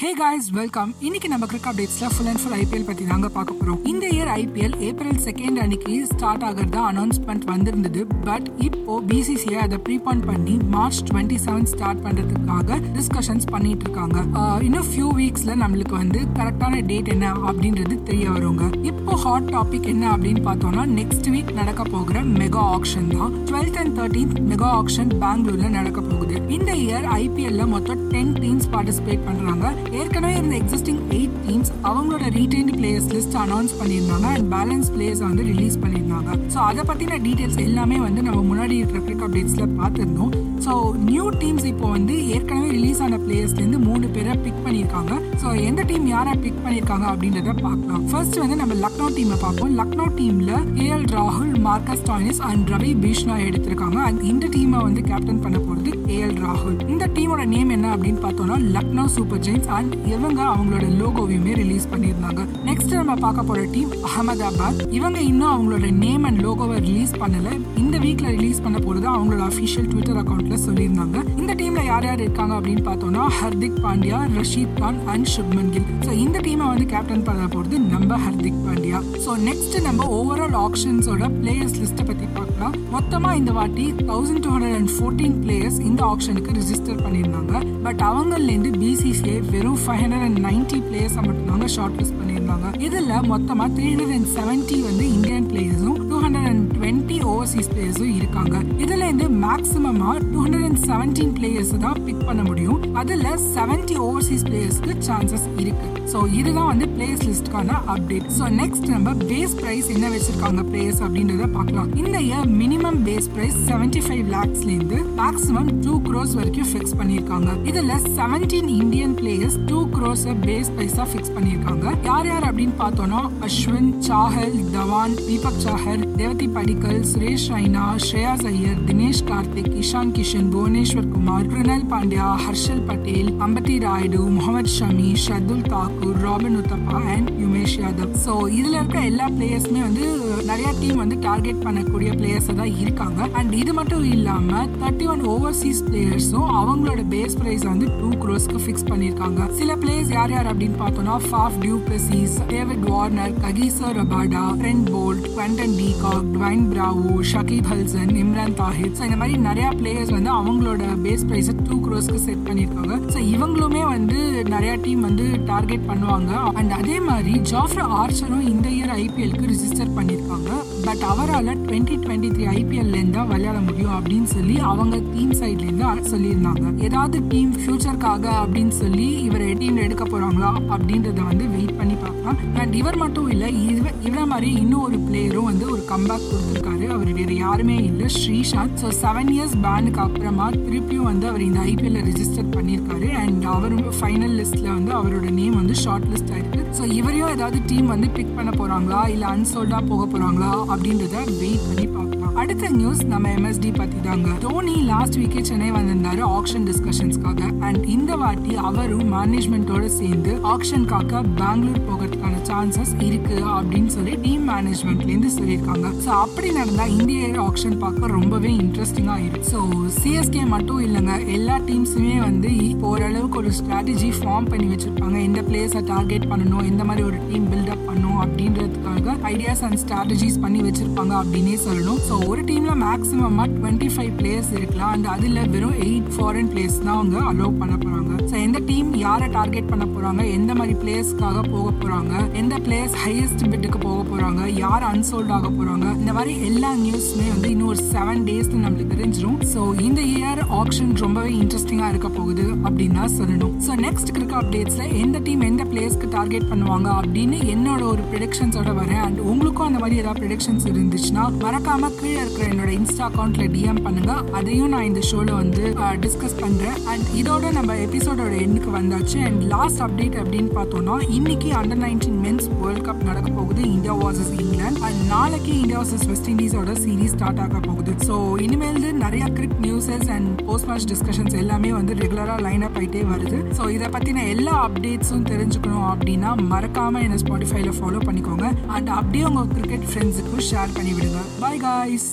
Hey guys welcome இன்னைக்கு நம்ம கிரிக் அப்டேட்ஸ்ல ஃபுல் அண்ட் ஃபுல் ஐபிஎல் பத்தி தாங்க பார்க்க போறோம். இந்த இயர் ஐபிஎல் ஏப்ரல் செகண்ட் அன்னைக்கு ஸ்டார்ட் ஆகிறதா அனௌன்ஸ்மெண்ட் வந்திருந்தது. பட் இப்போ பிசிசிஐ அதை ப்ரீபான் பண்ணி மார்ச் டுவெண்ட்டி செவன் ஸ்டார்ட் பண்றதுக்காக டிஸ்கஷன்ஸ் பண்ணிட்டு இருக்காங்க. இன்னும் ஃபியூ வீக்ஸ்ல நம்மளுக்கு வந்து கரெக்டான டேட் என்ன அப்படின்றது தெரிய வருங்க. இப்போ ஹாட் டாபிக் என்ன அப்படின்னு பார்த்தோம்னா நெக்ஸ்ட் வீக் நடக்க போகிற மெகா ஆக்ஷன் தான். Twelfth and thirteenth mega auction பெங்களூர்ல நடக்க போகுது. இந்த இயர் ஐபிஎல்ல மொத்தம் டென் டீம்ஸ் பார்ட்டிசிபேட் பண்றாங்க. ஏற்கனவே இருந்த எக்ஸிஸ்டிங் எயிட் டீம்ஸ் அவங்களோட ரீடைன்டு பிளேயர்ஸ் லிஸ்ட் அனௌன்ஸ் பண்ணியிருந்தாங்க அண்ட் பேலன்ஸ் பிளேயர்ஸ் வந்து ரிலீஸ் பண்ணியிருந்தாங்க. ஸோ அதை பற்றின டீட்டெயில்ஸ் எல்லாமே வந்து நம்ம முன்னாடி இருக்கிற கிரிக் அப்டேட்ஸில் பார்த்துருந்தோம். ஸோ நியூ டீம்ஸ் இப்போ வந்து ஏற்கனவே ரிலீஸ் ஆன பிளேயர்ஸ்லேருந்து மூணு பேரை பிக் பண்ணியிருக்காங்க. ஸோ எந்த டீம் யாரை பிக் பண்ணியிருக்காங்க அப்படின்றத பார்க்கலாம். ஃபர்ஸ்ட் வந்து நம்ம லக்னோ டீமை பார்ப்போம். லக்னோ டீமில் ஏஎல் ராகுல் Marcus Stoinis and Ravi Bishnoi எடுத்திருக்காங்க. அண்ட் இந்த டீமை வந்து கேப்டன் பண்ண போகிறது ஏஎல் ராகுல். இந்த டீமோட நேம் என்ன அப்படின்னு பார்த்தோம்னா லக்னோ சூப்பர் ஜெயின்ஸ் அண்ட் இவங்க அவங்களோட லோகோவையுமே ரிலீஸ் பண்ணியிருந்தாங்க. நெக்ஸ்ட் நம்ம பார்க்க போற டீம் அகமதாபாத். இவங்க இன்னும் அவங்களோட நேம் அண்ட் லோகோவை ரிலீஸ் பண்ணல. இந்த வீக்ல ரிலீஸ் பண்ண போறது அவங்களோட அஃபிஷியல் ட்விட்டர் அக்கௌண்ட்ல சொல்லியிருந்தாங்க. இந்த டீம்ல யார் யார் இருக்காங்க அப்படின்னு பார்த்தோம்னா ஹர்திக் பாண்டியா ரஷீத் கான் அண்ட் சுப்மன் கில். ஸோ இந்த டீமை வந்து கேப்டன் பண்ண போறது நம்ம ஹர்திக் பாண்டியா. ஸோ நெக்ஸ்ட் நம்ம ஓவரால் ஆப்ஷன்ஸோட பிளேயர்ஸ் லிஸ்ட்டை பத்தி பார்க்கலாம். மொத்தமாக இந்த வாட்டி thousand two hundred and fourteen players இந்த ஆப்ஷனுக்கு ரிஜிஸ்டர் பண்ணியிருந்தாங்க. பட் அவங்கலேருந்து பிசிசிஐ வெறும் ஃபைவ் ஹண்ட்ரட் அண்ட் நைன்டி பிளேயர்ஸை மட்டும்தாங்க ஷார்ட் லிஸ்ட் பண்ணியிருந்தாங்க. இதில் மொத்தமாக த்ரீ ஹண்ட்ரட் அண்ட் செவன்ட்டி வந்து Indian பிளேயர்ஸும் two hundred and twenty overseas பிளேயர்ஸும் இருக்காங்க. இதுல இருந்து மேக்ஸிமமா two hundred and seventeen players தான் பிக் பண்ண முடியும். அதுல செவன்டி ஓவர்சீஸ் பிளேயர்ஸ்க்கு சான்சஸ் இருக்கு. ஸோ இதுதான் வந்து பிளேயர்ஸ் லிஸ்ட்கான அப்டேட் ஸோ நெக்ஸ்ட் நம்ம பேஸ் பிரைஸ் என்ன வச்சிருக்காங்க பிளேயர்ஸ் அப்படின்றத பார்க்கலாம். இந்த year minimum base price seventy five லேக்ஸ்ல இருந்து மேக்ஸிமம் டூ க்ரோஸ் வரைக்கும் ஃபிக்ஸ் பண்ணியிருக்காங்க. இதுல seventeen Indian players two crores base பிரைஸா fix பண்ணியிருக்காங்க. யார் யார் அப்படின்னு பார்த்தோம்னா அஸ்வின் சாஹல் தவான் தீபக் சாஹர் தேவதி படிக்கல் சுரேஷ் ரைனா ஷ்ரேயாஸ் ஐயர் தினேஷ் கார்த்திக் இஷான் கிஷன் புவனேஸ்வர் குமார் கிருணல் பாண்டியா ஹர்ஷல் பட்டேல் அம்பதி ராய்டு முகமது ஷமி ஷர்துல் தாக்கூர் ராபின் உத்தப்பா அண்ட் யுமேஷ் யாதவ். ஸோ இதுல இருக்க எல்லா பிளேயர்ஸுமே வந்து நிறைய டீம் வந்து டார்கெட் பண்ணக்கூடிய பிளேயர்ஸ் தான் இருக்காங்க. அண்ட் இது மட்டும் இல்லாம தேர்ட்டி ஒன் ஓவர்சீஸ் பிளேயர்ஸும் அவங்களோட பேஸ் பிரைஸ் வந்து டூ க்ரோஸ்க்கு ஃபிக்ஸ் பண்ணியிருக்காங்க. சில பிளேயர்ஸ் யார் யார் அப்படின்னு பார்த்தோம்னா Faf du Plessis David Warner Kagiso Rabada Trent Boult Quinton de Kock Dwayne Bravo Shakib Hasan Imran Tahir so இந்த மாதிரி நிறைய பிளேயர்ஸ் வந்து அவங்களோட பேஸ் பிரைஸை டூ க்ரோஸ்க்கு செட் பண்ணியிருக்காங்க. ஸோ இவங்களுமே வந்து நிறைய டீம் வந்து டார்கெட் பண்ணுவாங்க. அண்ட் அதே மாதிரி ஜாஃப்ரா ஆர்ச்சரும் இந்த இயர் ஐபிஎல்க்கு ரிஜிஸ்டர் பண்ணியிருக்காங்க. பட் அவரால் டுவெண்ட்டி டுவெண்ட்டி த்ரீ ஐபிஎல்லேருந்து தான் விளையாட முடியும் அப்படின்னு சொல்லி அவங்க டீம் சைட்லேருந்து சொல்லியிருந்தாங்க. ஏதாவது டீம் ஃபியூச்சருக்காக அப்படின்னு சொல்லி இவர் டீம் எடுக்க போகிறாங்களா அப்படின்றத வந்து வெயிட் பண்ணி பார்க்கலாம். அண்ட் இவர் மட்டும் இல்லை இவ இவரை மாதிரி இன்னும் ஒரு பிளேயரும் வந்து ஒரு கம்பேக் கொடுத்துருக்காரு. அவர் வேற யாருமே இல்லை. ஸ்ரீசாந்த் ஸோ செவன் இயர்ஸ் பேனுக்கு அப்புறமா திருப்பியும் வந்து அவர் இந்த ஐபிஎல்ல ரிஜிஸ்டர் பண்ணியிருக்காரு. அண்ட் அவரும் ஃபைனல் லிஸ்ட்ல வந்து அவரோட நேம் வந்து ஷார்ட் லிஸ்ட் ஆயிருக்கு. ஸோ இவரையும் ஏதாவது டீம் வந்து பிக் பண்ண போகிறாங்களா இல்லை அன்சோல்டாக போக போகிறாங்களா அப்படின்றத வெயிட் பண்ணி பார்க்கலாம். அடுத்த நியூஸ் நம்ம எம்எஸ்டி பற்றி தாங்க தோனி லாஸ்ட் வீக்கே சென்னை வந்திருந்தாரு ஆக்ஷன் டிஸ்கஷன்ஸ்க்காக அண்ட் இந்த வாட்டி அவரும் மேனேஜ்மெண்ட்டோட சேர்ந்து ஆக்ஷனுக்காக பெங்களூர் போகிறதுக்கான சான்சஸ் இருக்கு அப்படின்னு சொல்லி டீம் மேனேஜ்மெண்ட்லேருந்து சொல்லியிருக்காங்க. ஸோ அப்படி நடந்தா இந்திய ஆக்ஷன் பார்க்க ரொம்பவே இன்ட்ரெஸ்டிங்காக இருக்கு. ஸோ சிஎஸ்கே மட்டும் இல்லைங்க. எல்லா டீம்ஸுமே வந்து ஓரளவுக்கு ஒரு ஸ்ட்ராட்டஜி ஃபார்ம் பண்ணி வச்சிருப்பாங்க. எந்த பிளேயர்ஸை டார்கெட் பண்ணணும் எந்த மாதிரி ஒரு டீம் பில்டப் பண்ணும் அப்படின்றதுக்காக ஐடியாஸ் அண்ட் ஸ்ட்ராட்டஜிஸ் பண்ணி வச்சிருப்பாங்க அப்படின்னே சொல்லணும். ஸோ ஒரு டீம்ல மேக்ஸிமம் டுவெண்ட்டி ஃபைவ் பிளேயர்ஸ் இருக்கலாம். அண்ட் அதுல வெறும் எயிட் ஃபாரின் பிளேயர்ஸ் தான் அவங்க அலோவ் பண்ண போறாங்க. ஸோ எந்த டீம் யாரை டார்கெட் பண்ண போறாங்க? எந்த மாதிரி பிளேயர்ஸ்க்காக போக போறாங்க? எந்த பிளேயர்ஸ் ஹையஸ்ட் பிட்டுக்கு போக போறாங்க? யார் அன்சோல்ட் ஆக போறாங்க? இந்த மாதிரி எல்லா நியூஸுமே வந்து இன்னும் ஒரு செவன் டேஸ்ல நம்மளுக்கு தெரிஞ்சிடும் ஸோ இந்த இயர் ஆப்ஷன் ரொம்பவே இன்ட்ரெஸ்டிங்கா இருக்க போகுது அப்படின்னு தான் சொல்லணும். ஸோ நெக்ஸ்ட் கிரிக்கெட் அப்டேட்ஸ்ல எந்த டீம் எந்த பிளேயர்ஸ்க்கு டார்கெட் பண்ணுவாங்க அப்படின்னு என்னோட ஒரு ப்ரிடிக்ஷன்ஸோட வரேன். அண்ட் உங்களுக்கும் அந்த மாதிரி ஏதாவது ப்ரிடிக்ஷன்ஸ் இருந்துச்சுன்னா மறக்காம கீழே இருக்கிற என்னோட இன்ஸ்டா அக்கௌண்ட்ல டிஎம் பண்ணுங்க. அதையும் நான் இந்த ஷோல வந்து டிஸ்கஸ் பண்றேன். அண்ட் இதோட நம்ம எபிசோடோட எண்ணுக்கு வந்தாச்சு. அண்ட் லாஸ்ட் அப்டேட் அப்படின்னு பார்த்தோம்னா இன்னைக்கு under nineteen men's world cup நடக்க போகுது. இந்தியா வாசஸ் இங்கிலாந்து அண்ட் நாளைக்கு இந்தியா வாசஸ் வெஸ்ட் இண்டீஸோட சீரீஸ் ஸ்டார்ட் ஆக போகுது. ஸோ இனிமேல் நிறைய cric newses and post match discussions எல்லாமே வந்து ரெகுலரா லைன் அப் ஆயிட்டே வருது. ஸோ இதை பத்தின எல்லா அப்டேட்ஸும் தெரிஞ்சுக்கணும் அப்படின்னா மறக்காம என்ன ஸ்பாட்டிஃபைல ஃபாலோ பண்ணிக்கோங்க. அண்ட் அப்படியே உங்க கிரிக்கெட் ஃப்ரெண்ட்ஸுக்கும் ஷேர் பண்ணி விடுங்க பாய் காய்ஸ்